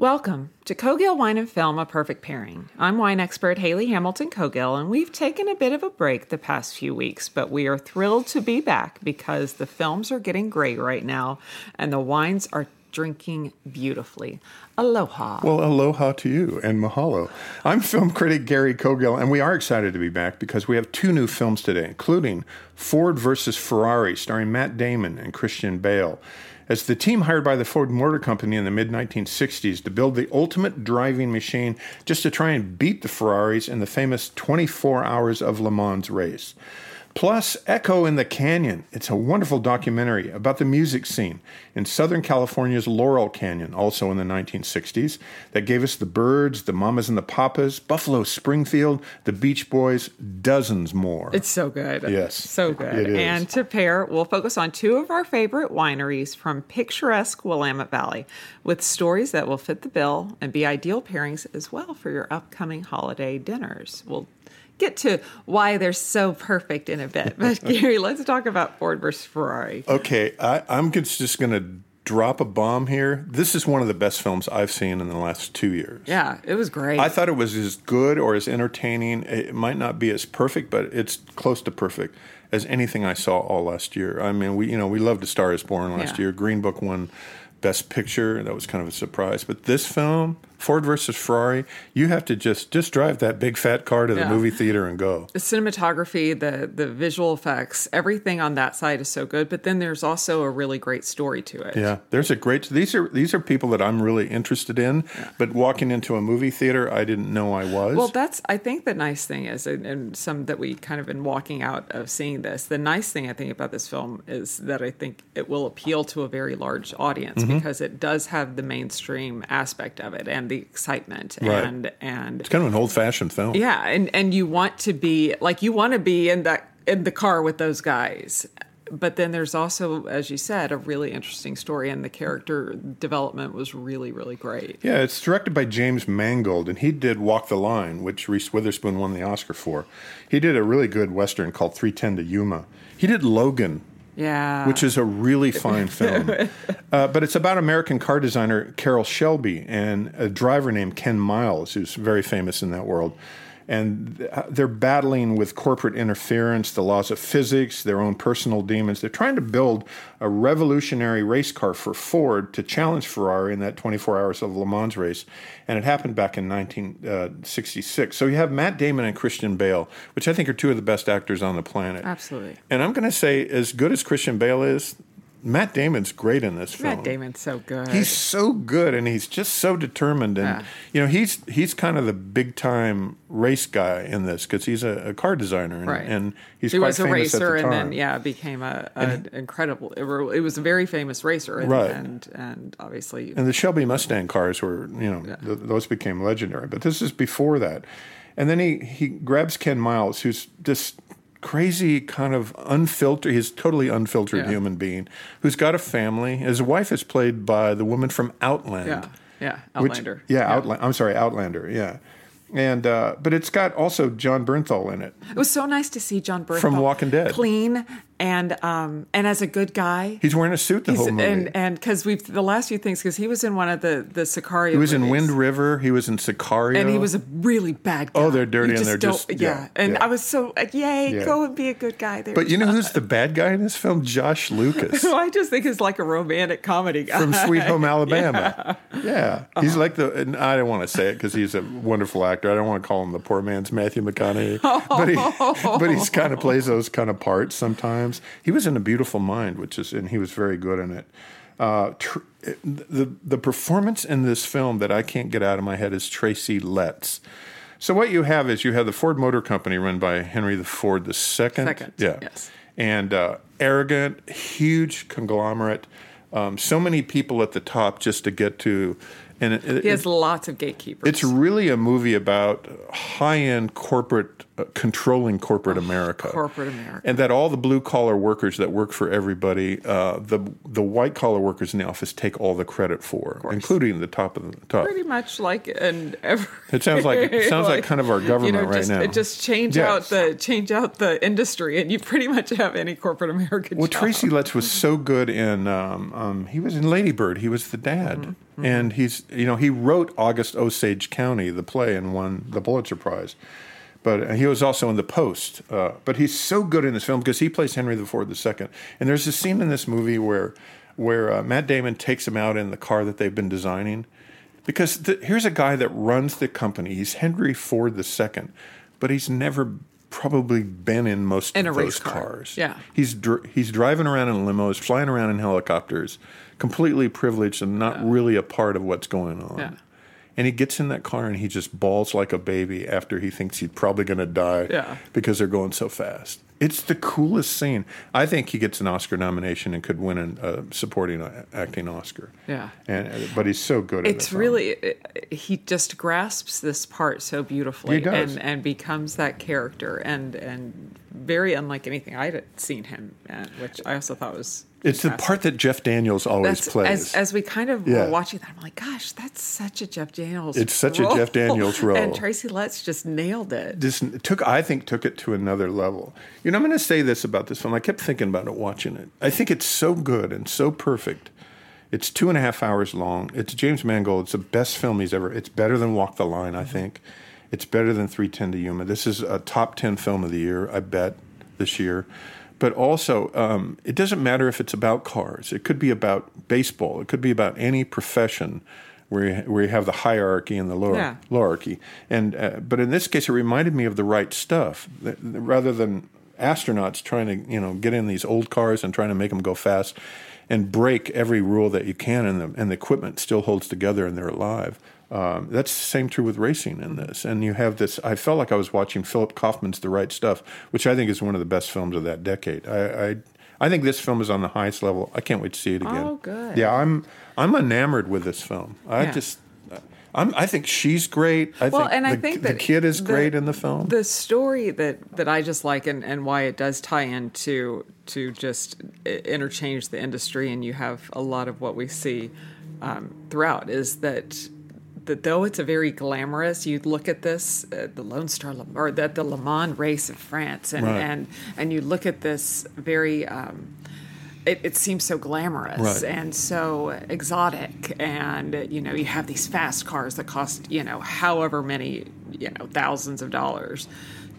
Welcome to Cogill Wine and Film, a perfect pairing. I'm wine expert Haley Hamilton Cogill, and we've taken a bit of a break the past few weeks, but we are thrilled to be back because the films are getting great right now, and the wines are drinking beautifully. Aloha. Well, aloha to you and mahalo. I'm film critic Gary Cogill, and we are excited to be back because we have two new films today, including Ford versus Ferrari, starring Matt Damon and Christian Bale. As the team hired by the Ford Motor Company in the mid 1960s to build the ultimate driving machine just to try and beat the Ferraris in the famous 24 Hours of Le Mans race. Plus, Echo in the Canyon. It's a wonderful documentary about the music scene in Southern California's Laurel Canyon, also in the 1960s, that gave us the Byrds, the Mamas and the Papas, Buffalo Springfield, the Beach Boys, dozens more. It's so good. Yes. So good. It is. And to pair, we'll focus on two of our favorite wineries from picturesque Willamette Valley with stories that will fit the bill and be ideal pairings as well for your upcoming holiday dinners. We'll get to why they're so perfect in a bit. But Gary, let's talk about Ford versus Ferrari. Okay, I, I'm just going to drop a bomb here. This is one of the best films I've seen in the last two years. Yeah, it was great. I thought it was as good or as entertaining. It might not be as perfect, but it's close to perfect as anything I saw all last year. I mean, we you know we loved *A Star Is Born* last Yeah. year. Green Book won Best Picture. That was kind of a surprise. But this film, Ford versus Ferrari, you have to just just drive that big fat car to the Yeah. movie theater and go. the cinematography, the the visual effects, everything on that side is so good. But then there's also a really great story to it. Yeah, there's a great. These are these are people that I'm really interested in. But walking into a movie theater, I didn't know I was. Well, that's I think the nice thing is, and, and some that we kind of been walking out of seeing this. The nice thing I think about this film is that I think it will appeal to a very large audience Mm-hmm. because it does have the mainstream aspect of it and the excitement Right. and and it's kind of an old fashioned film. yeah, and and you want to be like you want to be in that in the car with those guys. But then there's also, as you said, a really interesting story, and the character development was really, really great. Yeah, it's directed by James Mangold, and he did Walk the Line, which Reese Witherspoon won the Oscar for. He did a really good western called 310 to Yuma. He did Logan, Yeah, which is a really fine film. Uh, but it's about American car designer Carroll Shelby and a driver named Ken Miles, who's very famous in that world. And uh, they're battling with corporate interference, the laws of physics, their own personal demons. They're trying to build a revolutionary race car for Ford to challenge Ferrari in that 24 hours of Le Mans race. And it happened back in 1966. So you have Matt Damon and Christian Bale, which I think are two of the best actors on the planet. absolutely. And I'm going to say, as good as Christian Bale is, Matt Damon's great in this film. Matt Damon's so good. He's so good, and he's just so determined. And Yeah. you know, he's he's kind of the big time race guy in this because he's a, a car designer, and, right, and he's he quite was a racer, the and then yeah, became a, a incredible. It, was a very famous racer, and Right. and, and obviously, And the Shelby Mustang cars were, you know, th- those became legendary. But this is before that. And then he, he grabs Ken Miles, who's this crazy kind of unfiltered, he's totally unfiltered Yeah. human being who's got a family. His wife is played by the woman from Outland. yeah, yeah, which- Outlander. yeah, Outland. I'm sorry, Outlander. Yeah. And uh, but it's got also Jon Bernthal in it. It was so nice to see Jon Bernthal From Walking Dead. clean and um, and as a good guy, He's wearing a suit the whole movie. and and because we've the last few things because he was in one of the the Sicario. he was in. Wind River. He was in Sicario. And he was a really bad guy. Oh, they're dirty You and they're just- yeah. yeah, And yeah. I was so like, yay, Yeah. go and be a good guy there. But you know who's the bad guy in this film? Josh Lucas who I just think is like a romantic comedy guy from Sweet Home Alabama. Yeah, he's like the. And I don't want to say it because he's a wonderful actor. I don't want to call him the poor man's Matthew McConaughey, but he, but he's kind of plays those kind of parts sometimes. He was in A Beautiful Mind, which is, and he was very good in it. Uh, tr- the the performance in this film that I can't get out of my head is Tracy Letts. So what you have is you have the Ford Motor Company run by Henry the Ford the second. Second, yeah, yes. and uh, arrogant, huge conglomerate. Um, so many people at the top just to get to, and it, it- He has lots of gatekeepers. it's really a movie about high-end corporate uh, controlling corporate America, corporate America. and that all the blue-collar workers that work for everybody, uh, the the white-collar workers in the office take all the credit for, including the top of the top. pretty much like an every. It sounds like it sounds like, kind of our government you know, right just, now. Just change Yes. out the change out the industry, and you pretty much have any corporate American. Well, job. Tracy Letts was so good in. Um, um, he was in Lady Bird. He was the dad, Mm-hmm. And he's you know he wrote August Osage County, the play, and won the Pulitzer Prize. But he was also in The Post. Uh, but he's so good in this film because he plays Henry Ford II. And there's a scene in this movie where where uh, Matt Damon takes him out in the car that they've been designing. Because the, here's a guy that runs the company. He's Henry Ford II, but he's never probably been in most In of those race car. cars. Yeah. He's dr- he's driving around in limos, flying around in helicopters, completely privileged and not really a part of what's going on. Yeah. And he gets in that car and he just bawls like a baby after he thinks he's probably going to die Yeah. because they're going so fast. It's the coolest scene. I think he gets an Oscar nomination and could win a uh, supporting uh, acting Oscar. Yeah. And uh, but he's so good at it. it's really it- he just grasps this part so beautifully He does. and and becomes that character and and very unlike anything I'd seen him in, which I also thought was It's the part that Jeff Daniels always that's plays. as as we kind of Yeah. were watching that I'm like gosh that's such a Jeff Daniels It's such a. Jeff Daniels role. and Tracy Letts just nailed it this took I think took it to another level. You know, I'm going to say this about this film. I kept thinking about it watching it. I think it's so good and so perfect. It's two and a half hours long. It's James Mangold. It's the best film he's ever. It's better than Walk the Line. I think. It's better than 310 to Yuma. This is a top 10 film of the year. I bet this year. But also, um, it doesn't matter if it's about cars. It could be about baseball. It could be about any profession where you, where you have the hierarchy and the lower, Yeah. hierarchy. And uh, but in this case, it reminded me of the right stuff Th- rather than astronauts trying to you know get in these old cars and trying to make them go fast and break every rule that you can, and the and the equipment still holds together and they're alive. Um, that's the same true with racing in this. And you have this. I felt like I was watching Philip Kaufman's The Right Stuff, which I think is one of the best films of that decade. I. I I think this film is on the highest level. I can't wait to see it again. Oh, good. Yeah, I'm I'm enamored with this film. I Yeah. just I'm, I think she's great. I well, think and the, I think the kid is great in the film. The story that that I just like, and, and why it does tie into to just interchange the industry, and you have a lot of what we see um, throughout is that. That though it's a very glamorous, you look at this, uh, the Lone Star Le- or the, the Le Mans race of France, and, Right. and and you look at this very um, it, it seems so glamorous Right. and so exotic and you know you have these fast cars that cost you know however many you know thousands of dollars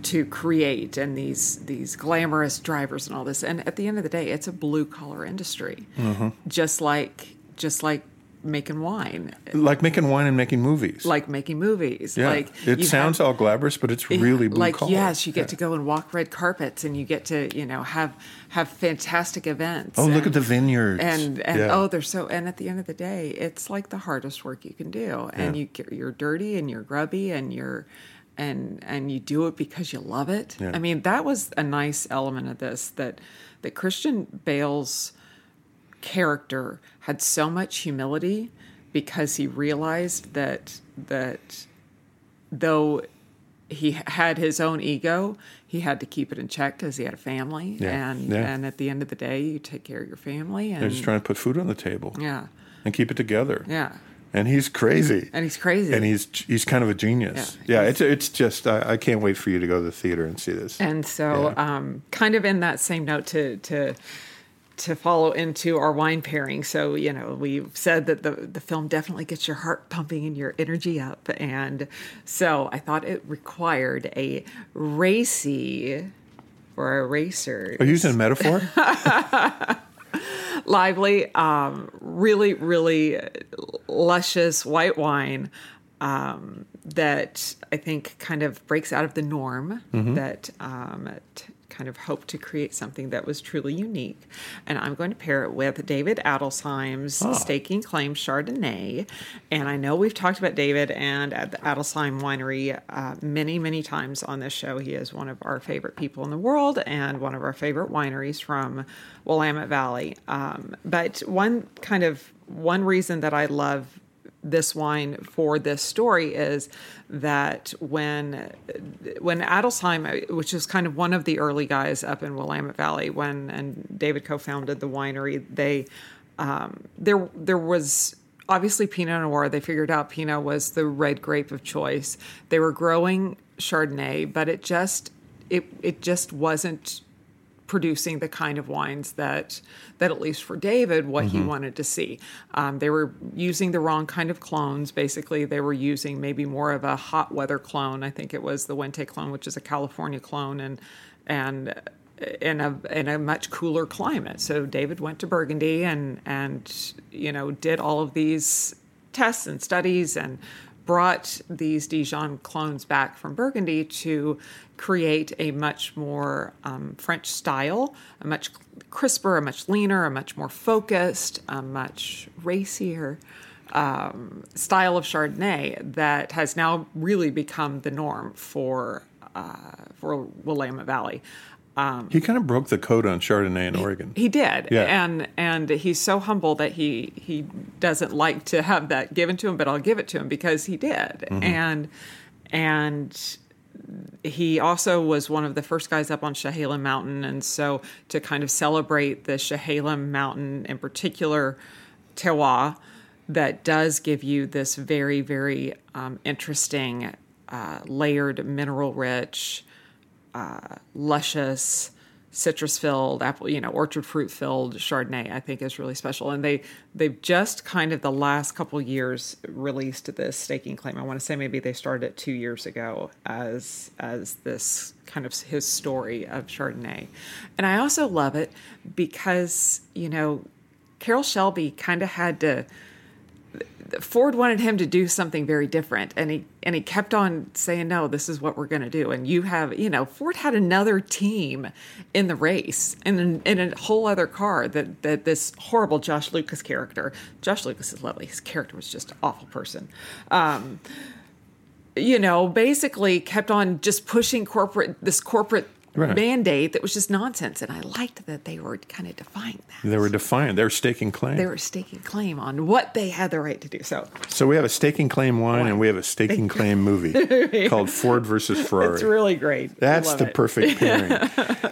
to create and these these glamorous drivers and all this and at the end of the day it's a blue collar industry Mm-hmm. just like just like making wine like making wine and making movies. like making movies yeah, like it sounds have- all glamorous, but it's really blue like collar. yes you get Yeah. to go and walk red carpets and you get to you know have have fantastic events Oh, look at the vineyards. and and Yeah. oh they're so and at the end of the day it's like the hardest work you can do and you get- you're dirty and you're grubby and you're and and you do it because you love it i mean that was a nice element of this that that christian bale's character had so much humility because he realized that that though he had his own ego, he had to keep it in check because he had a family, Yeah, and yeah. and at the end of the day, you take care of your family, and They're just trying to put food on the table yeah, and keep it together. yeah, and he's crazy. And he's crazy. And he's he's kind of a genius. Yeah. Yeah, it's it's just I, I can't wait for you to go to the theater and see this. And so, um, kind of in that same note to to to follow into our wine pairing. So, you know, we've said that the the film definitely gets your heart pumping and your energy up, and so I thought it required a racy or a racer. Are you using a metaphor? lively, um, really, really luscious white wine um, that I think kind of breaks out of the norm. That um, t- kind of hoped to create something that was truly unique. And I'm going to pair it with David Adelsheim's Staking Claim Chardonnay. And I know we've talked about David and at the Adelsheim Winery uh, many, many times on this show. He is one of our favorite people in the world and one of our favorite wineries from Willamette Valley. Um, but one kind of one reason that I love this wine for this story is that when when Adelsheim, which is kind of one of the early guys up in Willamette Valley, when and David co-founded the winery, they um, there there was obviously Pinot Noir. They figured out Pinot was the red grape of choice. They were growing Chardonnay, but it just it it just wasn't producing the kind of wines that that at least for David what he wanted to see. Um, they were using the wrong kind of clones. Basically, they were using maybe more of a hot weather clone. I think it was the Wente clone, which is a California clone, and and in a in a much cooler climate. So David went to Burgundy and and you know did all of these tests and studies and brought these Dijon clones back from Burgundy to create a much more um, French style, a much crisper, a much leaner, a much more focused, a much racier um, style of Chardonnay that has now really become the norm for uh, for Willamette Valley. He kind of broke the code on Chardonnay in Oregon. He did, Yeah. and and he's so humble that he he doesn't like to have that given to him, but I'll give it to him because he did, and and he also was one of the first guys up on Chehalem Mountain, and so to kind of celebrate the Chehalem Mountain in particular, terroir, that does give you this very very um, interesting, uh, layered, mineral rich uh, luscious, citrus filled apple, you know, orchard fruit filled Chardonnay. I think is really special, and they they've just kind of the last couple years released this staking claim. I want to say maybe they started it two years ago as as this kind of his story of Chardonnay, and I also love it because you know Carroll Shelby kind of had to. Ford wanted him to do something very different, and he and he kept on saying, "No, this is what we're going to do." And you have, you know, Ford had another team in the race, in in a whole other car that that this horrible Josh Lucas character. Josh Lucas is lovely. His character was just an awful person. Um, you know, basically kept on just pushing corporate this corporate Right. mandate that was just nonsense, and I liked that they were kind of defying that. They were defying. They were staking claim. They were staking claim on what they had the right to do. So so we have a staking claim wine, and we have a staking claim movie called Ford versus Ferrari. it's really great. That's the it. perfect pairing.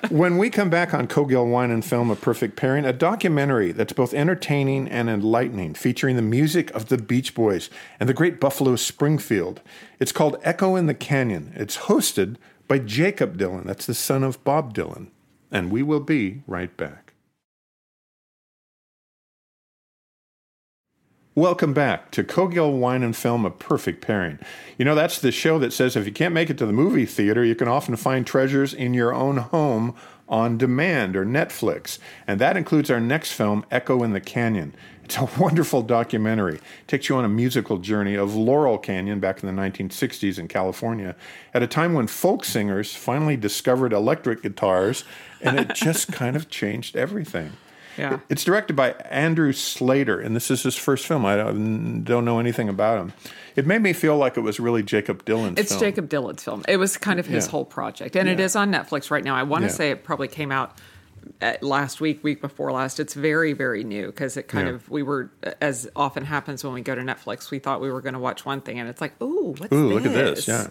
when we come back on Cogill Wine and Film, A Perfect Pairing, a documentary that's both entertaining and enlightening, featuring the music of the Beach Boys and the great Buffalo Springfield. It's called Echo in the Canyon. It's hosted by Jakob Dylan. That's the son of Bob Dylan. And we will be right back. Welcome back to Cogill Wine and Film, A Perfect Pairing. You know, that's the show that says if you can't make it to the movie theater, you can often find treasures in your own home on demand or Netflix. And that includes our next film, Echo in the Canyon. It's a wonderful documentary. It takes you on a musical journey of Laurel Canyon back in the 1960s in California, at a time when folk singers finally discovered electric guitars, and it just kind of changed everything. Yeah. It's directed by Andrew Slater, and this is his first film. I don't, don't know anything about him. It made me feel like it was really Jakob Dylan's It's film. Jakob Dylan's film. It was kind of his Yeah. whole project, and it Yeah. is on Netflix right now. I want to Yeah. say it probably came out last week, week before last. It's very, very new because it kind Yeah. of we were, as often happens when we go to Netflix, we thought we were going to watch one thing, and it's like, ooh, what's Ooh, this? look at this, yeah.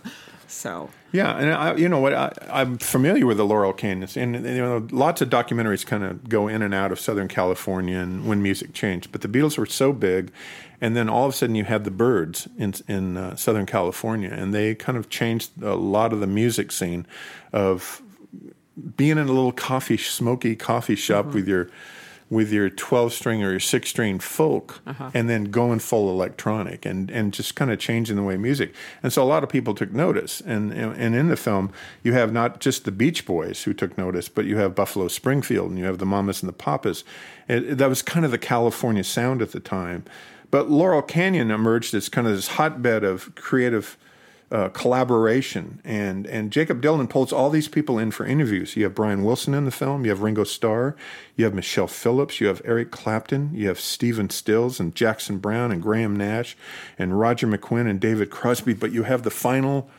So Yeah, and I, you know what? I, I'm familiar with the Laurel Canyons, and you know, lots of documentaries kind of go in and out of Southern California and when music changed. But the Beatles were so big, and then all of a sudden you had the Byrds in in uh, Southern California, and they kind of changed a lot of the music scene of being in a little coffee, smoky coffee shop Mm-hmm. with your with your 12 string or your 6 string folk Uh-huh. and then going full electronic and, and just kind of changing the way music. And so a lot of people took notice. And, and in the film, you have not just the Beach Boys who took notice, but you have Buffalo Springfield and you have the Mamas and the Papas. It, that was kind of the California sound at the time. But Laurel Canyon emerged as kind of this hotbed of creative uh, collaboration. And and Jakob Dylan pulls all these people in for interviews. You have Brian Wilson in the film. You have Ringo Starr. You have Michelle Phillips. You have Eric Clapton. You have Stephen Stills and Jackson Browne and Graham Nash and Roger McGuinn and David Crosby. But you have the final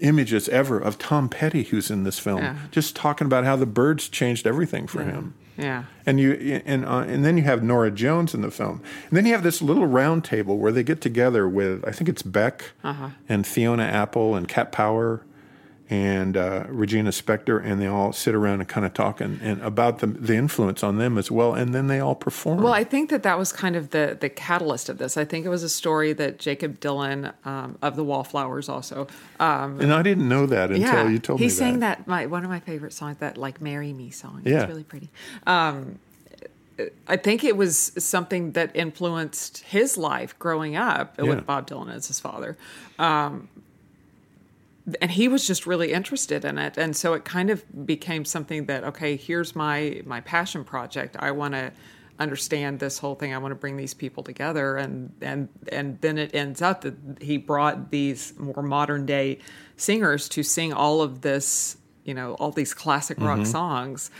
images ever of Tom Petty, who's in this film, Yeah. just talking about how the Byrds changed everything for him. Yeah. And you and uh, and then you have Norah Jones in the film, and then you have this little round table where they get together with I think it's Beck and Fiona Apple and Cat Power and uh, Regina Spektor, and they all sit around and kind of talk and, and about the the influence on them as well, and then they all perform. Well, I think that that was kind of the the catalyst of this. I think it was a story that Jakob Dylan um, of the Wallflowers also. Um, and I didn't know that until yeah, you told me. he sang that. that my one of my favorite songs, that like "Marry Me" song. Yeah. It's really pretty. Um, I think it was something that influenced his life growing up Yeah. with Bob Dylan as his father. Um, and he was just really interested in it. And so it kind of became something that okay here's my my passion project. I want to understand this whole thing. I want to bring these people together. And and and then it ends up that he brought these more modern day singers to sing all of this you know all these classic rock mm-hmm. songs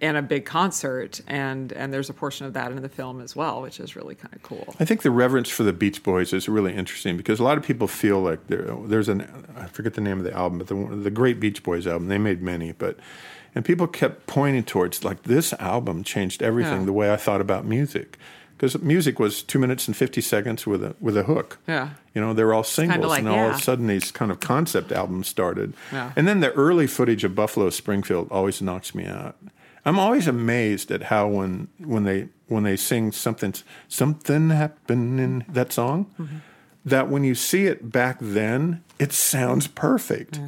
in a big concert and and there's a portion of that in the film as well which is really kind of cool I think the reverence for the Beach Boys is really interesting because a lot of people feel like there, there's an I forget the name of the album, but the the Great Beach Boys album. They made many, but and people kept pointing towards like this album changed everything Yeah. the way I thought about music because music was two minutes and fifty seconds with a with a hook. Yeah. you know they were all singles, like, and all of a sudden these kind of concept albums started. Yeah. And then the early footage of Buffalo Springfield always knocks me out. I'm always amazed at how when when they when they sing something something happened in that song, Mm-hmm. that when you see it back then, it sounds perfect.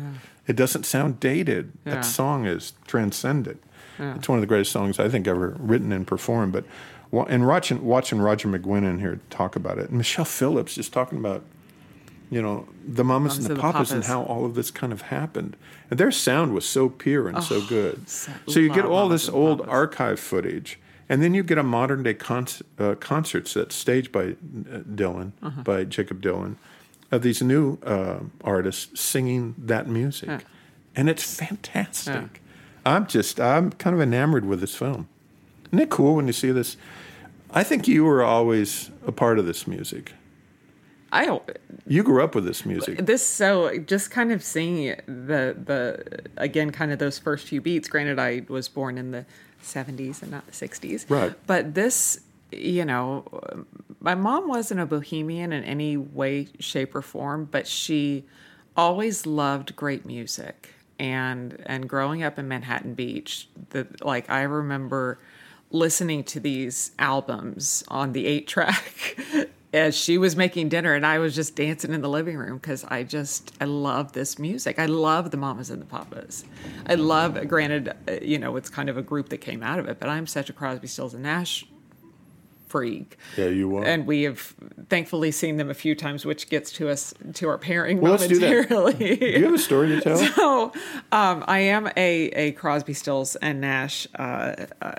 It doesn't sound dated. Yeah. That song is transcendent. It's one of the greatest songs I think ever written and performed. But and watching watching Roger McGuinn in here talk about it, and Michelle Phillips just talking about you know, the mamas and the, papas, and Papas. how all of this kind of happened. And their sound was so pure and so good. so- So you get all this old Papas. archive footage, and then you get a modern day con- uh, concerts that's staged by uh, Dylan, Uh-huh. by Jakob Dylan, of these new uh, artists singing that music. Yeah. And it's fantastic. I'm just, I'm kind of enamored with this film. Isn't it cool when you see this? I think you were always a part of this music. I don't You grew up with this music. this so just kind of seeing the the again kind of those first few beats granted i was born in the 70s and not the 60s Right. but this you know my mom wasn't a bohemian in any way shape or form but she always loved great music and and growing up in manhattan beach the like i remember listening to these albums on the eight track as she was making dinner and I was just dancing in the living room because I just I love this music. I love the Mamas and the Papas. I love granted uh, you know it's kind of a group that came out of it, but I'm such a Crosby, Stills and Nash freak. Yeah, you are. And we have thankfully seen them a few times, which gets to us to our pairing Well, let's do that. momentarily. Do you have a story to tell? So, um, I am a, a Crosby, Stills, and Nash uh, uh,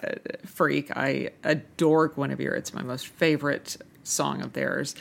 freak. I adore Guinevere. It's my most favorite song of theirs.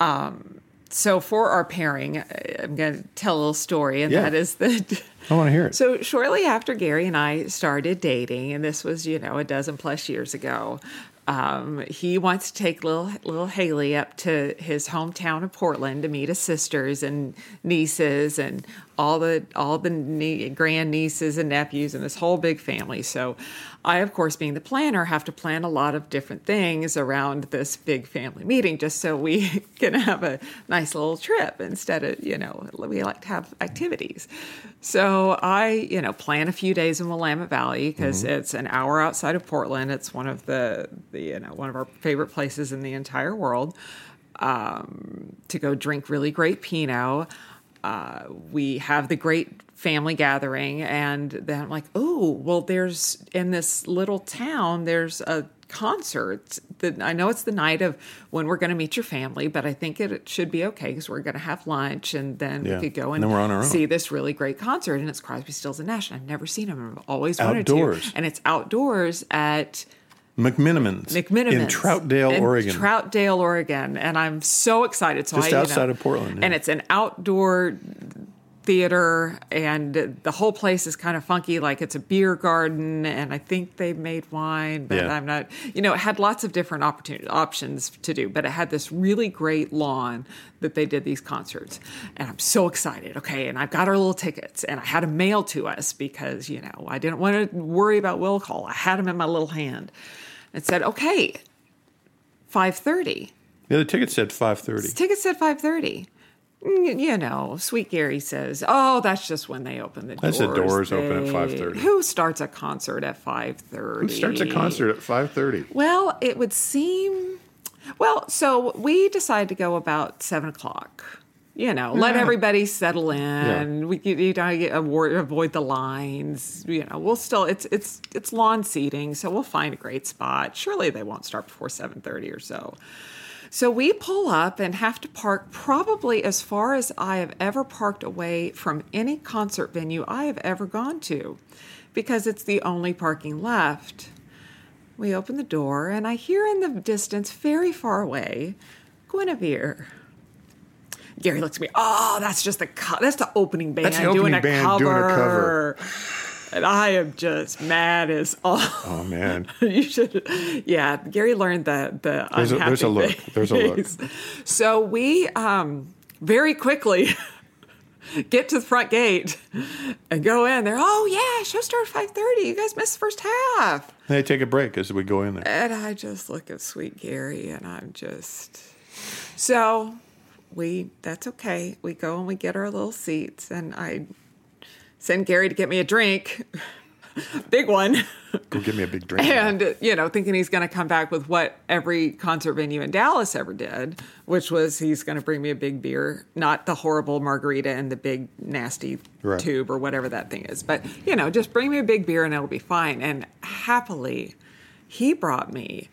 Um, so, for our pairing, I- I'm going to tell a little story, and Yeah. that is that. I want to hear it. So shortly after Gary and I started dating, and this was you know a dozen plus years ago, um, he wants to take little little Haley up to his hometown of Portland to meet his sisters and nieces and all the all the nie- grand nieces and nephews and this whole big family. So I, of course, being the planner, have to plan a lot of different things around this big family meeting just so we can have a nice little trip instead of, you know, we like to have activities. So I, you know, plan a few days in Willamette Valley because it's an hour outside of Portland. It's one of the, the, you know, one of our favorite places in the entire world um, to go drink really great Pinot. Uh, we have the great family gathering, and then I'm like, oh, well, there's in this little town, there's a concert. That I know it's the night of when we're going to meet your family, but I think it, should be okay because we're going to have lunch, and then Yeah. we could go And and, we're on our own. see this really great concert. And it's Crosby, Stills and Nash. And I've never seen them. I've always wanted Outdoors. to, and it's outdoors at. McMenamins In Troutdale, in Oregon. Troutdale, Oregon, and I'm so excited. So Just I, you know, outside of Portland, yeah. and it's an outdoor theater, and the whole place is kind of funky, like it's a beer garden, and I think they made wine, but Yeah. I'm not. You know, it had lots of different opportunity options to do, but it had this really great lawn that they did these concerts, and I'm so excited. Okay, and I've got our little tickets, and I had them mailed to us because you know I didn't want to worry about will call. I had them in my little hand. It said, "Okay, five thirty. yeah, the ticket said 5.30. Ticket said five thirty. Mm, you know, Sweet Gary says, "Oh, that's just when they open the doors." That's the doors open at 5:30. Who starts a concert at five thirty? Who starts a concert at 5.30? Well, it would seem. Well, so we decided to go about seven o'clock. You know, let Yeah. everybody settle in. We you, you know, avoid, avoid the lines. You know, we'll still it's it's it's lawn seating, so we'll find a great spot. Surely they won't start before seven thirty or so. So we pull up and have to park probably as far as I have ever parked away from any concert venue I have ever gone to because it's the only parking left. We open the door and I hear in the distance, very far away, Guinevere. Gary looks at me. Oh, that's just the co- that's the opening band the doing opening a band cover. doing a cover. And I am just mad as all. Oh, man. you should, yeah. Gary learned the the There's a- there's a look. There's a look. So we um, very quickly get to the front gate and go in there. Oh yeah, show started five thirty. You guys missed the first half. They take a break as we go in there. And I just look at sweet Gary and I'm just so we that's okay. We go and we get our little seats and I send Gary to get me a drink. Big one. Go get me a big drink. And, you know, thinking he's going to come back with what every concert venue in Dallas ever did, which was he's going to bring me a big beer, not the horrible margarita and the big nasty Right. tube or whatever that thing is. But, you know, just bring me a big beer and it'll be fine. And happily, he brought me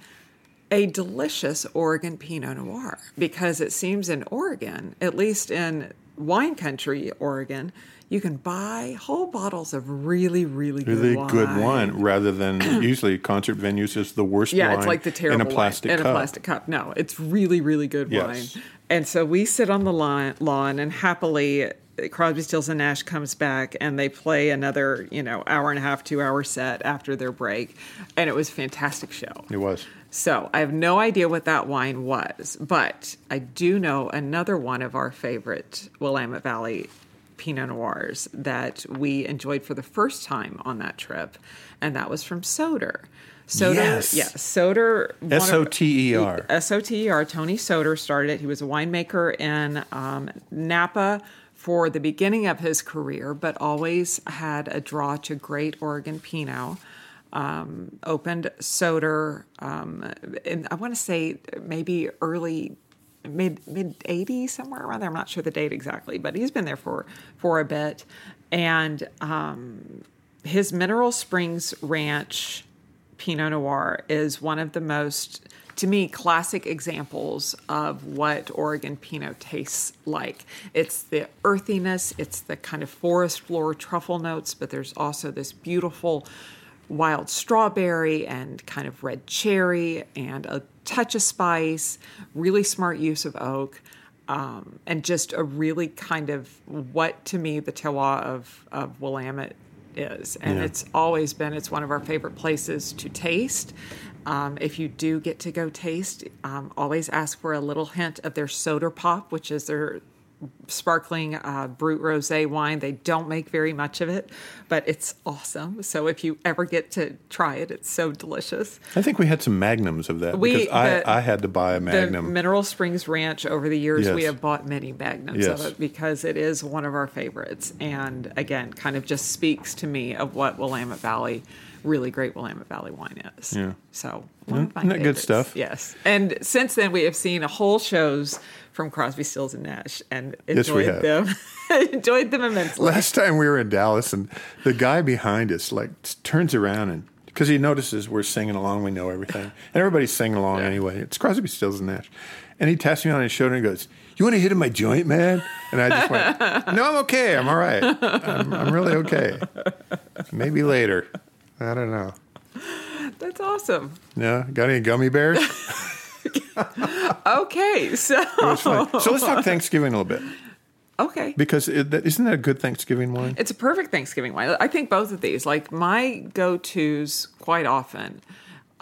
a delicious Oregon Pinot Noir because it seems in Oregon, at least in wine country, Oregon, you can buy whole bottles of really, really good really wine. good wine rather than usually concert venues is the worst Yeah, wine it's like the terrible in a plastic wine, cup. in a plastic cup. No, it's really, really good Yes. wine. And so we sit on the lawn, lawn and happily Crosby, Stills and Nash comes back and they play another, you know, hour and a half, two hour set after their break, and it was a fantastic show. It was. So I have no idea what that wine was, but I do know another one of our favorite Willamette Valley Pinot Noirs that we enjoyed for the first time on that trip, and that was from Soter. Soter, Yes. yeah, Soter. S O T E R. S O T E R. Tony Soter started it. He was a winemaker in um, Napa for the beginning of his career, but always had a draw to great Oregon Pinot. Um, opened Soter, um, in, I want to say maybe early mid mid 80s somewhere around there i'm not sure the date exactly but he's been there for for a bit. And um his mineral springs ranch pinot noir is one of the most to me classic examples of what oregon pinot tastes like. It's the earthiness it's the kind of forest floor truffle notes but there's also this beautiful wild strawberry and kind of red cherry and a touch of spice, really smart use of oak, um, and just a really kind of what to me the terroir of, of Willamette is. And Yeah. it's always been, it's one of our favorite places to taste. Um, if you do get to go taste, um, always ask for a little hint of their soda pop, which is their sparkling uh, brut rosé wine. They don't make very much of it, but it's awesome. So if you ever get to try it, it's so delicious. I think we had some magnums of that We- because I, the- I had to buy a The magnum. Mineral Springs Ranch over the years, we have bought many magnums Yes. of it because it is one of our favorites. And again, kind of just speaks to me of what Willamette Valley, really great Willamette Valley wine is. Yeah. So, one of my Isn't that good stuff? Yes. And since then, we have seen a whole shows from Crosby, Stills, and Nash and Yes, we enjoyed have. them. enjoyed them immensely. Last time we were in Dallas, and the guy behind us like turns around and because he notices we're singing along, we know everything, and everybody's singing along anyway. It's Crosby, Stills, and Nash, and he taps me on his shoulder and goes, "You want to hit in my joint, man?" And I just went, "No, I'm okay. I'm all right. I'm, I'm really okay. Maybe later. I don't know. That's awesome. Yeah. got any gummy bears? Okay. So, It was fun. So let's talk Thanksgiving a little bit okay. because isn't that a good Thanksgiving wine? It's a perfect Thanksgiving wine. I think both of these, like my go tos quite often.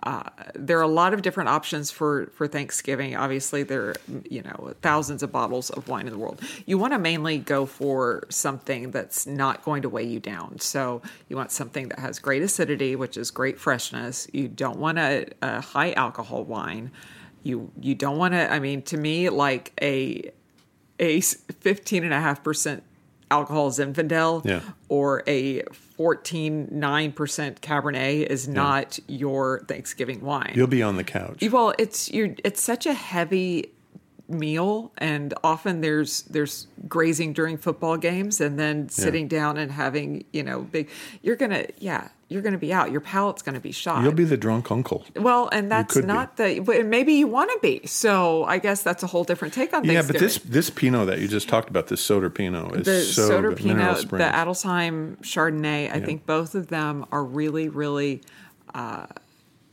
Uh, there are a lot of different options for, for Thanksgiving. Obviously, there are, you know, thousands of bottles of wine in the world. You want to mainly go for something that's not going to weigh you down. So you want something that has great acidity, which is great freshness. You don't want a, a high alcohol wine. You you don't want to. I mean, to me, like a a 15.5% alcohol Zinfandel Yeah. or a 14.9% Cabernet is not your Thanksgiving wine. You'll be on the couch. well, it's you're it's such a heavy meal and often there's there's grazing during football games and then sitting down and having, you know, big you're to yeah, you're to be out. Your palate's to be shot. You'll be the drunk uncle. well, and that's could be. not the but maybe you want to be. So, I guess that's a whole different take on this. Yeah, but this this Pinot that you just talked about, this Soter Pinot, is the so Soter good. Pinot, the Adelsheim Chardonnay, I think both of them are really, really uh,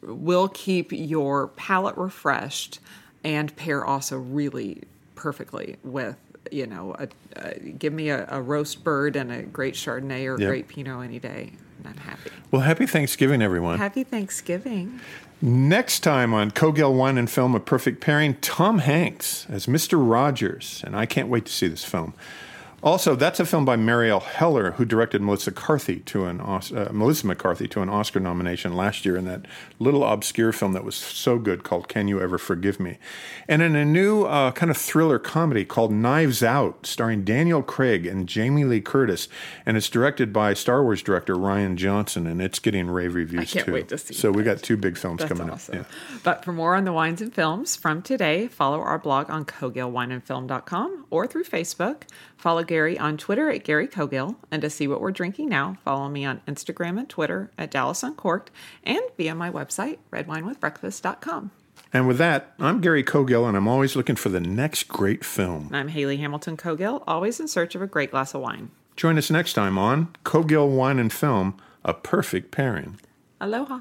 will keep your palate refreshed and pair also really perfectly with you know a, a, give me a, a roast bird and a great Chardonnay or a Yep. great Pinot any day, and I'm happy. Well, happy Thanksgiving, everyone. Happy Thanksgiving. Next time on Cogill Wine and Film, A Perfect Pairing, Tom Hanks as Mr. Rogers. And I can't wait to see this film. Also, that's a film by Marielle Heller, who directed Melissa McCarthy to an uh, Melissa McCarthy to an Oscar nomination last year in that little obscure film that was so good called "Can You Ever Forgive Me," and in a new uh, kind of thriller comedy called Knives Out, starring Daniel Craig and Jamie Lee Curtis, and it's directed by Star Wars director Rian Johnson, and it's getting rave reviews I can't too. wait to see So we got two big films That's coming awesome. up. Yeah. But for more on the wines and films from today, follow our blog on cogillwineandfilm.com or through Facebook. Follow Gary on Twitter at Gary Cogill. And to see what we're drinking now, follow me on Instagram and Twitter at Dallas Uncorked and via my website, redwinewithbreakfast.com. And with that, I'm Gary Cogill, and I'm always looking for the next great film. And I'm Haley Hamilton Cogill, always in search of a great glass of wine. Join us next time on Cogill Wine and Film, a perfect pairing. Aloha.